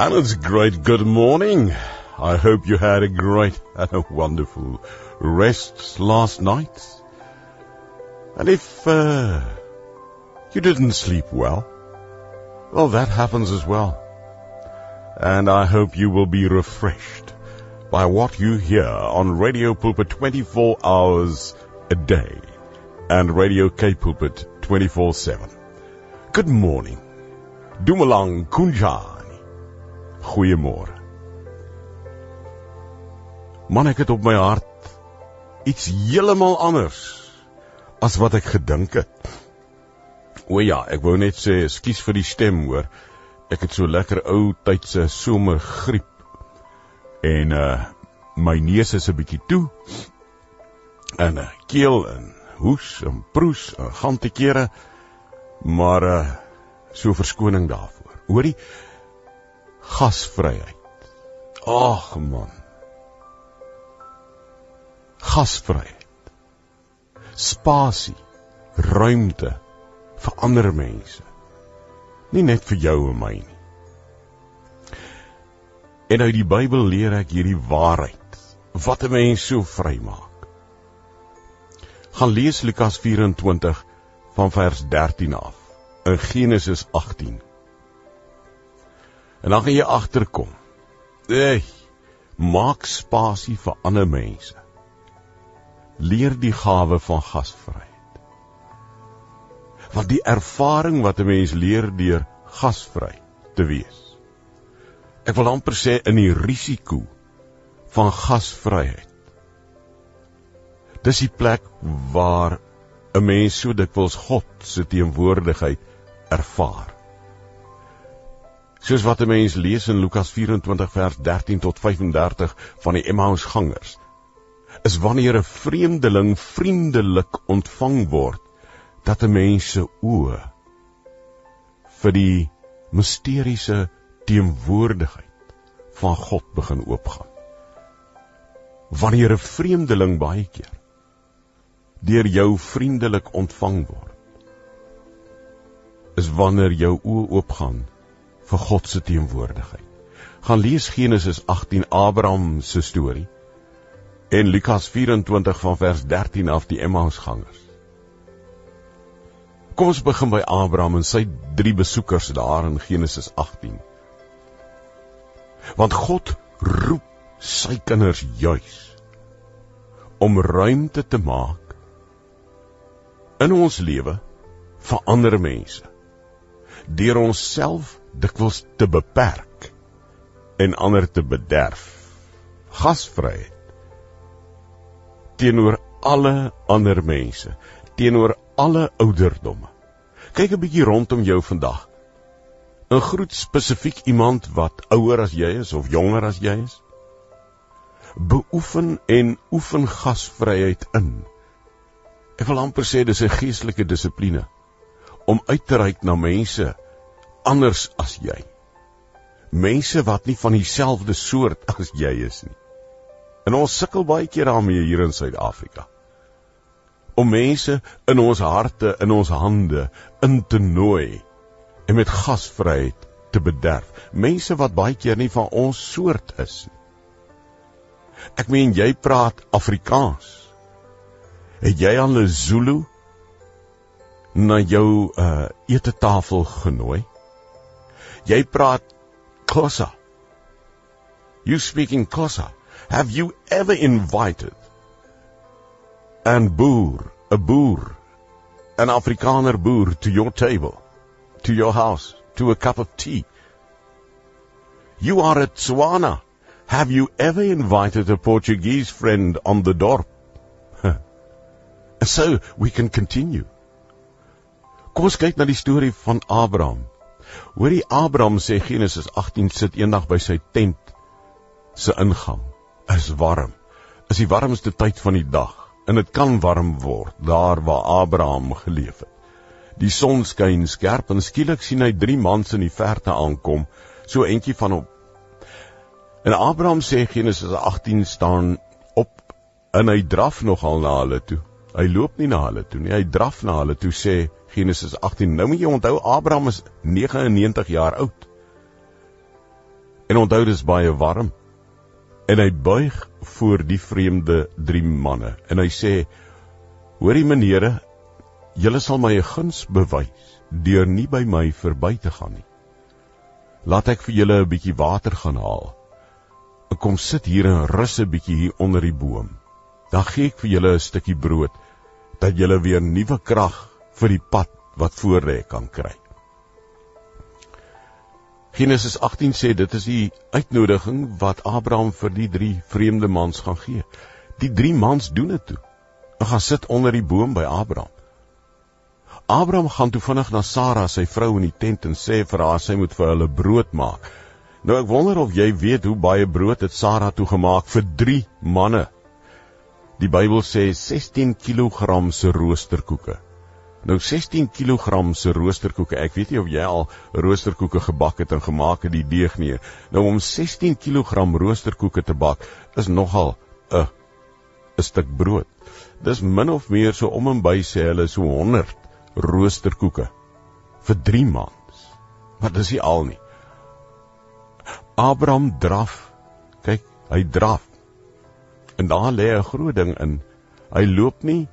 And it's great good morning. I hope you had a great and a wonderful rest last night. And if uh, you didn't sleep well, well, that happens as well. And I hope you will be refreshed by what you hear on Radio Pulpit 24 hours a day and Radio K Pulpit 24-7. Good morning. Dumalang Kunjani. Goeiemôre. Man, ek het op my hart iets heeltemal anders as wat ek gedink het. O ja, ek wou net sê, ekskuus vir die stem, hoor. Ek het so lekker ou tydse somergriep. En uh my neus is 'n bietjie toe. En uh, keel en hoes en proes en gaan te kere. Maar uh so verskoning daarvoor. Hoorie gasvryheid. Ag man. Gasvryheid. Spasie, ruimte vir ander mense. Nie net vir jou en my nie. En uit die Bybel leer ek hierdie waarheid wat 'n mens so vry maak. Gaan lees Lukas 24 van vers 13 af in Genesis 18. En dan gaan jy agterkom. Ey, maak spasie vir ander mense. Leer die gawe van gasvryheid. Want die ervaring wat 'n mens leer deur gasvry te wees ek wil amper sê in die risiko van gasvryheid. Dis die plek waar 'n mens so dikwels God se teenwoordigheid ervaar. Soos wat 'n mens lees in Lukas 24 vers 13 tot 35 van die Emmausgangers, is wanneer 'n vreemdeling vriendelik ontvang word, dat 'n mens se oë vir die misteriese teenwoordigheid van God begin oopgaan. Wanneer 'n vreemdeling baie keer deur jou vriendelik ontvang word, is wanneer jou oë oopgaan vir God se teenwoordigheid. Gaan lees Genesis 18 Abraham se storie en Lukas 24 van vers 13 af die Emmausgangers. Kom ons begin by Abraham en sy drie besoekers daar in Genesis 18 want God roep sy kinders juis om ruimte te maak in ons lewe vir ander mense deur onsself dikwels te beperk en ander te bederf gasvryheid teenoor alle ander mense teenoor alle ouderdomme kyk 'n bietjie rondom jou vandag 'n groet spesifiek iemand wat ouer as jy is of jonger as jy is. Beoefen en oefen gasvryheid in. Ek wil amper sê dis 'n geestelike dissipline om uit te reik na mense anders as jy. Mense wat nie van dieselfde soort as jy is nie. En ons sukkel baie keer daarmee hier in Suid-Afrika. Om mense in ons harte, in ons hande in te nooi en met gasvryheid te bederf. Mense wat baie keer nie van ons soort is nie. Ek meen jy praat Afrikaans. Het jy al 'n Zulu na jou uh etetafel genooi? Jy praat Xhosa. You speaking Xhosa. Have you ever invited an boer, 'n boer, 'n Afrikaner boer to your table? to your house to a cup of tea. You are at Tswana. Have you ever invited a Portuguese friend on the dorp? so we can continue. Kom ons kyk na die storie van Abraham. Hoorie Abraham sê Genesis 18 sit eendag by sy tent se ingang. Is warm. Is die warmste tyd van die dag en dit kan warm word daar waar Abraham geleef het. Die son skyn skerp en skielik sien hy drie mans in die verte aankom, so entjie van hom. En Abraham sê Genesis 18 staan op en hy draf nogal na hulle toe. Hy loop nie na hulle toe nie, hy draf na hulle toe sê Genesis 18. Nou moet jy onthou Abraham is 99 jaar oud. En onthou dis baie warm. En hy buig voor die vreemde drie manne en hy sê: "Hoorie menere, julle sal my 'n guns bewys deur nie by my verby te gaan nie. Laat ek vir julle 'n bietjie water gaan haal. Ek kom sit hier en rus 'n bietjie hier onder die boom. Dan gee ek vir julle 'n stukkie brood dat julle weer nuwe krag vir die pad wat voor lê kan kry." Genesis 18 sê dit is die uitnodiging wat Abraham vir die drie vreemde mans gaan gee. Die drie mans doen dit toe. Hulle gaan sit onder die boom by Abraham. Abraham gaan toe vinnig na Sara, sy vrou in die tent en sê vir haar sy moet vir hulle brood maak. Nou ek wonder of jy weet hoe baie brood het Sara toe gemaak vir 3 manne. Die Bybel sê 16 kg se roosterkoeke. Nou 16 kg se roosterkoeke. Ek weet nie of jy al roosterkoeke gebak het en gemaak het die deeg nie. Nou om 16 kg roosterkoeke te bak is nogal 'n 'n stuk brood. Dis min of meer so om en by sê hulle so 100 roosterkoeke vir 3 maande. Maar dis nie al nie. Abraham draf. Kyk, hy draf. En daar lê 'n groot ding in. Hy loop nie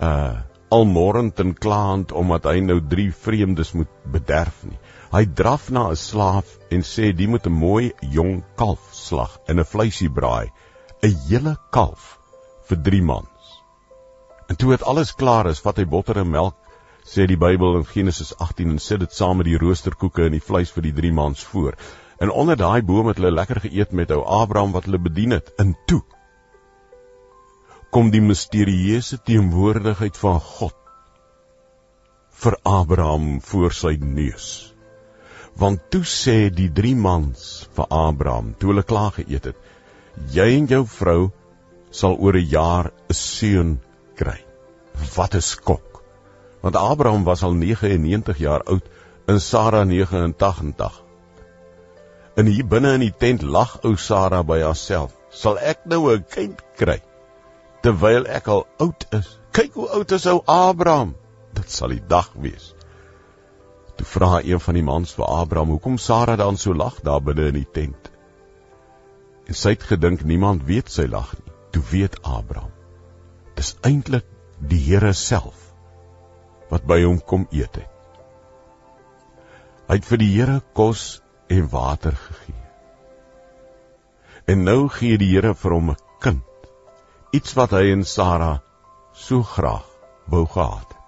uh almorend en klaand omdat hy nou drie vreemdes moet bederf nie. Hy draf na 'n slaaf en sê die moet 'n mooi jong kalf slag en 'n vleisie braai, 'n hele kalf vir 3 maande. En toe dit alles klaar is, vat hy botter en melk, sê die Bybel in Genesis 18 en sit dit saam met die roosterkoeke en die vleis vir die 3 maande voor. En onder daai boom het hulle lekker geëet met ou Abraham wat hulle bedien het. In toe kom die misterieuse teenwoordigheid van God vir Abraham voor sy neus. Want toe sê die drie mans vir Abraham, toe hulle klaar geëet het, jy en jou vrou sal oor 'n jaar 'n seun kry. Wat 'n skok. Want Abraham was al 99 jaar oud en Sara 89. En hier binne in die tent lag ou Sara by haarself. Sal ek nou 'n kind kry? Terwyl ek al oud is. Kyk hoe oud is ou Abraham. Dit sal die dag wees. Toe vra een van die mans vir Abraham, "Hoekom Sara dan so lag daar binne in die tent?" En sy het gedink niemand weet sy lag nie. Toe weet Abraham. Dis eintlik die Here self wat by hom kom eet het. Hy het vir die Here kos en water gegee. En nou gee die Here vir hom 'n kind iets wat hy en Sara so graag wou gehad het.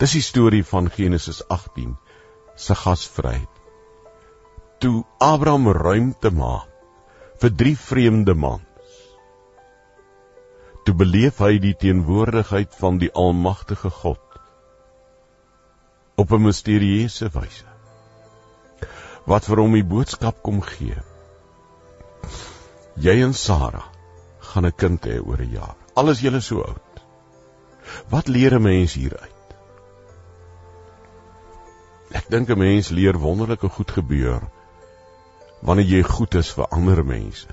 Dis die storie van Genesis 18 se gasvryheid. Toe Abraham ruimte maak vir drie vreemde mans. Toe beleef hy die teenwoordigheid van die almagtige God op 'n misterieuse wyse. Wat vir hom die boodskap kom gee. Jy en Sara gaan 'n kind hê oor 'n jaar. Al is julle so oud. Wat leer 'n mens hieruit? Ek dink 'n mens leer wonderlike goed gebeur wanneer jy goed is vir ander mense.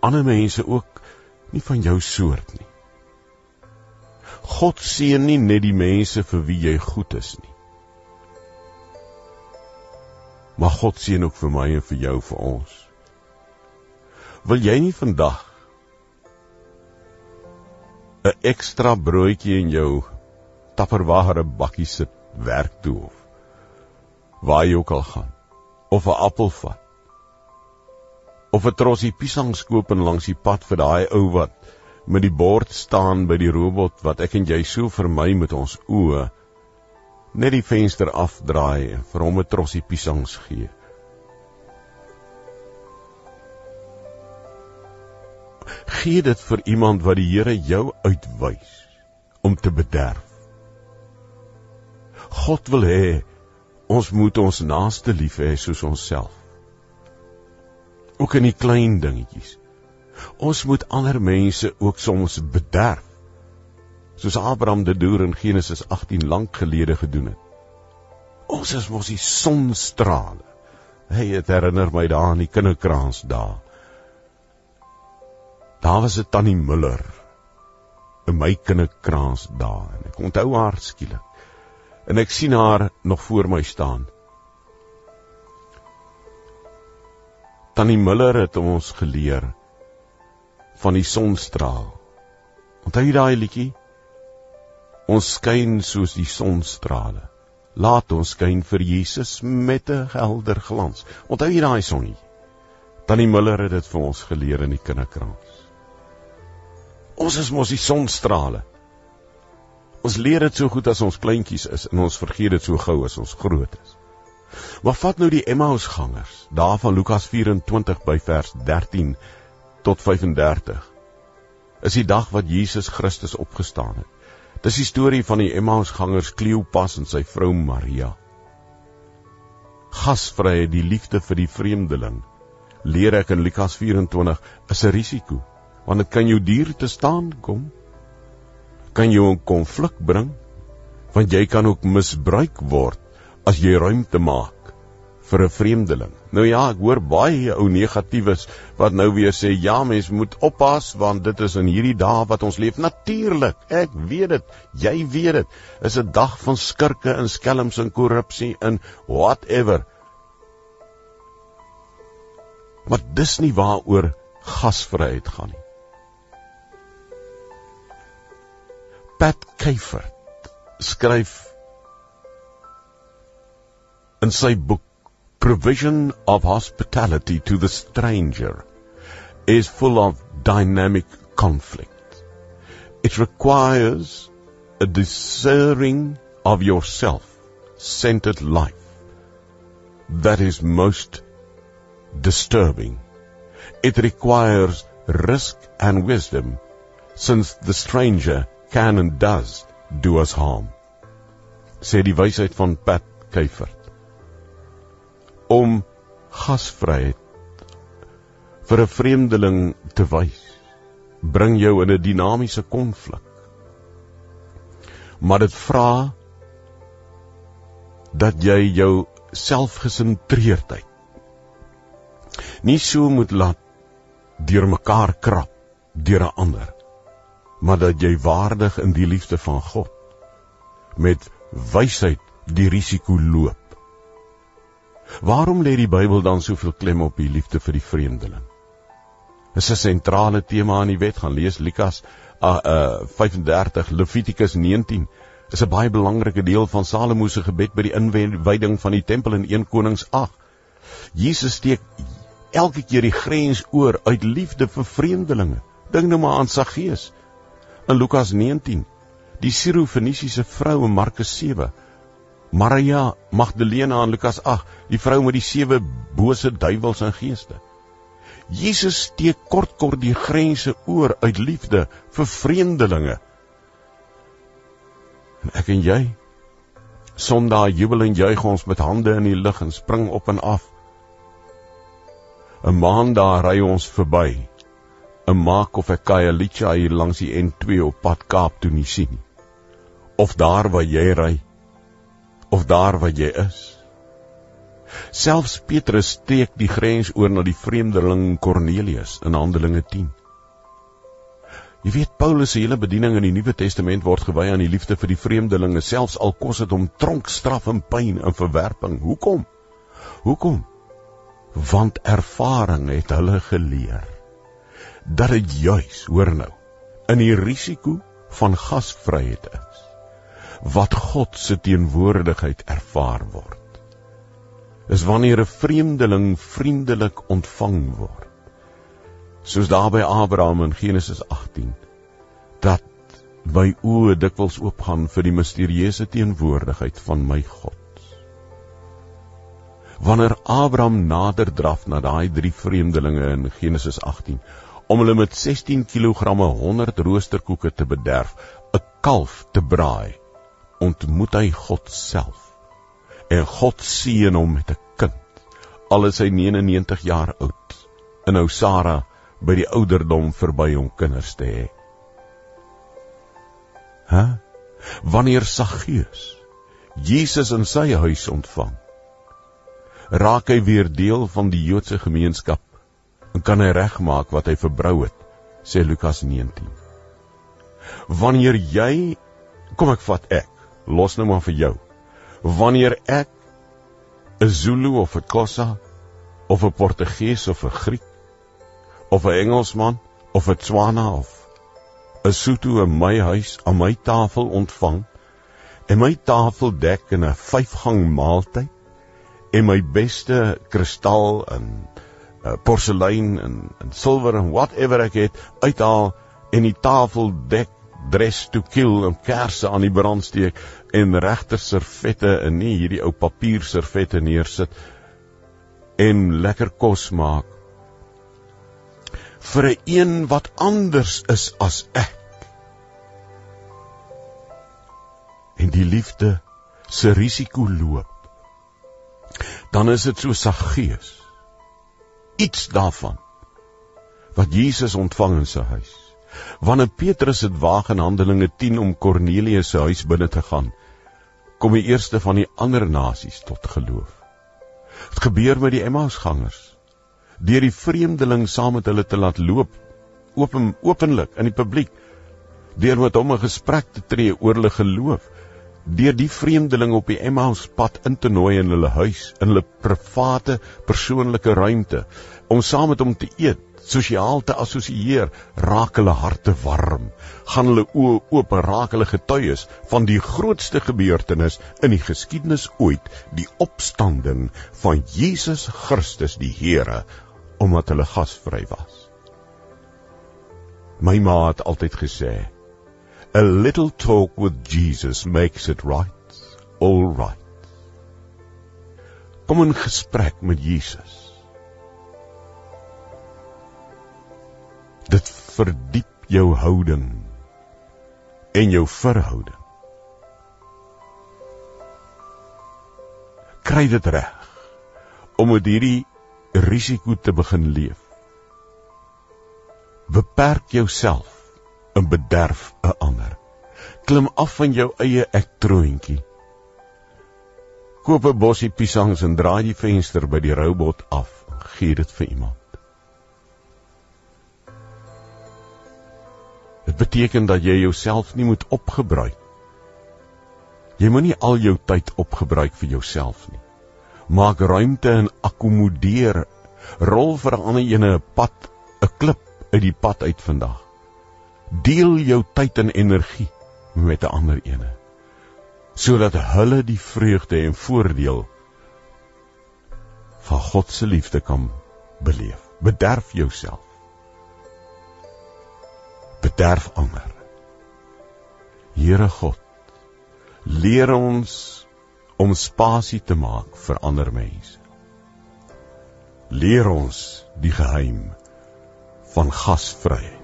Ander mense ook nie van jou soort nie. God seën nie net die mense vir wie jy goed is nie. Maar God seën ook vir my en vir jou vir ons. Wil jy nie vandag 'n ekstra broodjie in jou tapperware bakkie sit werk toe of waar jy ook al gaan? Of 'n appel vat? Of 'n trosie piesangs koop en langs die pad vir daai ou wat met die bord staan by die robot wat ek en jy so vermy met ons oë net die venster afdraai en vir hom 'n trosie piesangs gee gee dit vir iemand wat die Here jou uitwys om te bederf. God wil hê ons moet ons naaste lief hê soos onsself. Ook in die klein dingetjies. Ons moet ander mense ook soms bederf. Soos Abraham dit doen in Genesis 18 lank gelede gedoen het. Ons is mos die sonstrale. Hy het herinner my daaraan die kinderkraans dae. Daar was 'n tannie Muller in my kinderkraans daar en ek onthou haar skielik. En ek sien haar nog voor my staan. Tannie Miller het ons geleer van die sonstraal. Onthou jy daai liedjie? Ons skyn soos die sonstrale. Laat ons skyn vir Jesus met 'n helder glans. Onthou jy daai songie? Tannie Miller het dit vir ons geleer in die kinderkrans. Ons is mos die sonstrale. Ons leer dit so goed as ons kleintjies is en ons vergeet dit so gou as ons groot is. Maar vat nou die Emmausgangers, daar van Lukas 24 by vers 13 tot 35 is die dag wat Jesus Christus opgestaan het. Dis die storie van die Emmausgangers Kleopas en sy vrou Maria. Gasvryheid, die liefde vir die vreemdeling, leer ek in Lukas 24 is 'n risiko, want dit kan jou duur te staan kom. Kan jou 'n konflik bring, want jy kan ook misbruik word as jy ruimte maak vir 'n vreemdeling. Nou ja, ek hoor baie ou negatiewes wat nou weer sê ja, mens moet oppas want dit is in hierdie dae wat ons leef. Natuurlik, ek weet dit, jy weet dit. Is 'n dag van skurke en skelms en korrupsie en whatever. Maar dis nie waaroor gasvryheid gaan nie. Pat Keifer skryf in sy boek provision of hospitality to the stranger is full of dynamic conflict. It requires a discerning of yourself centered life that is most disturbing. It requires risk and wisdom since the stranger can and does do us harm. Sê die wysheid van Pat Keifer om gasvryheid vir 'n vreemdeling te wys bring jou in 'n dinamiese konflik. Maar dit vra dat jy jou selfgesentreerdheid nie so moet laat deurmekaar krap deur 'n ander, maar dat jy waardig in die liefde van God met wysheid die risiko loop Waarom lê die Bybel dan soveel klem op die liefde vir die vreemdeling? Dis 'n sentrale tema in die wet gaan lees Lukas uh, uh 35 Levitikus 19 is 'n baie belangrike deel van Salomo se gebed by die inwyding van die tempel in 1 Konings 8. Jesus steek elke keer die grens oor uit liefde vir vreemdelinge. Dink nou maar aan Saggeus in Lukas 19, die Sirofenisiese vrou in Markus Maria Magdalena in Lukas 8, die vrou met die sewe bose duiwels en geeste. Jesus steek kort kort die grense oor uit liefde vir vreemdelinge. En ek en jy Sondag jubel en juig ons met hande in die lug en spring op en af. 'n Maandag ry ons verby. 'n Maak of ek Khayelitsha hier langs die N2 op pad Kaap toe nie sien nie. Of daar waar jy ry of daar waar jy is. Selfs Petrus steek die grens oor na die vreemdeling Kornelius in Handelinge 10. Jy weet Paulus se hele bediening in die Nuwe Testament word gewy aan die liefde vir die vreemdelinge, selfs al kos dit hom tronkstraf en pyn en verwerping. Hoekom? Hoekom? Want ervaring het hulle geleer dat dit juis, hoor nou, in die risiko van gasvryheid is wat God se teenwoordigheid ervaar word. Is wanneer 'n vreemdeling vriendelik ontvang word. Soos daar by Abraham in Genesis 18 dat my oë dikwels oopgaan vir die misterieuse teenwoordigheid van my God. Wanneer Abraham nader draf na daai drie vreemdelinge in Genesis 18 om hulle met 16 kg 100 roosterkoeke te bederf, 'n kalf te braai ontmoet hy God self. En God seën hom met 'n kind. Al is hy 99 jaar oud. En nou Sara by die ouderdom verby om kinders te hê. Hæ? Wanneer Saggeus Jesus in sy huis ontvang, raak hy weer deel van die Joodse gemeenskap en kan hy regmaak wat hy verbrou het, sê Lukas 19. Wanneer jy kom ek vat ek los nou maar vir jou. Wanneer ek 'n Zulu of 'n Xhosa of 'n Portugees of 'n Griek of 'n Engelsman of 'n Tswana of 'n Sotho in my huis aan my tafel ontvang en my tafel dek in 'n vyfgang maaltyd en my beste kristal en uh, porselein en en silwer en whatever ek het uithaal en die tafel dek dress to kill en kersse aan die brand steek en regter servette en nie hierdie ou papier servette neersit en lekker kos maak. Vir 'n een wat anders is as ek. En die liefde se risiko loop. Dan is dit so saggees iets daarvan wat Jesus ontvang in sy huis. Wanneer Petrus dit waag in Handelinge 10 om Kornelius se huis binne te gaan kom die eerste van die ander nasies tot geloof. Dit gebeur met die Emmausgangers? Deur die vreemdeling saam met hulle te laat loop open openlik in die publiek deur met hom 'n gesprek te tree oor hulle geloof deur die vreemdeling op die Emmauspad in te nooi in hulle huis, in hulle private persoonlike ruimte om saam met hom te eet, sosiaal te assosieer, raak hulle harte warm, gaan hulle oë oop en raak hulle getuies van die grootste gebeurtenis in die geskiedenis ooit, die opstanding van Jesus Christus die Here, omdat hulle gasvry was. My ma het altyd gesê, A little talk with Jesus makes it right, all right. Kom in gesprek met Jesus. Dit verdiep jou houding en jou verhouding. Kry dit reg om met hierdie risiko te begin leef. Beperk jouself en bederf 'n ander. Klim af van jou eie ek troontjie. Koop 'n bossie piesangs en draai die venster by die robot af. Gee dit vir iemand. Dit beteken dat jy jouself nie moet opgebruik. Jy moenie al jou tyd opgebruik vir jouself nie. Maak ruimte en akkommodeer. Rol vir 'n ander ene 'n pad, 'n klip uit die pad uit vandag. Deel jou tyd en energie met 'n ander ene sodat hulle die vreugde en voordeel van God se liefde kan beleef. Bederf jouself. Bederf ander. Here God, leer ons om spasie te maak vir ander mense. Leer ons die geheim van gasvryheid.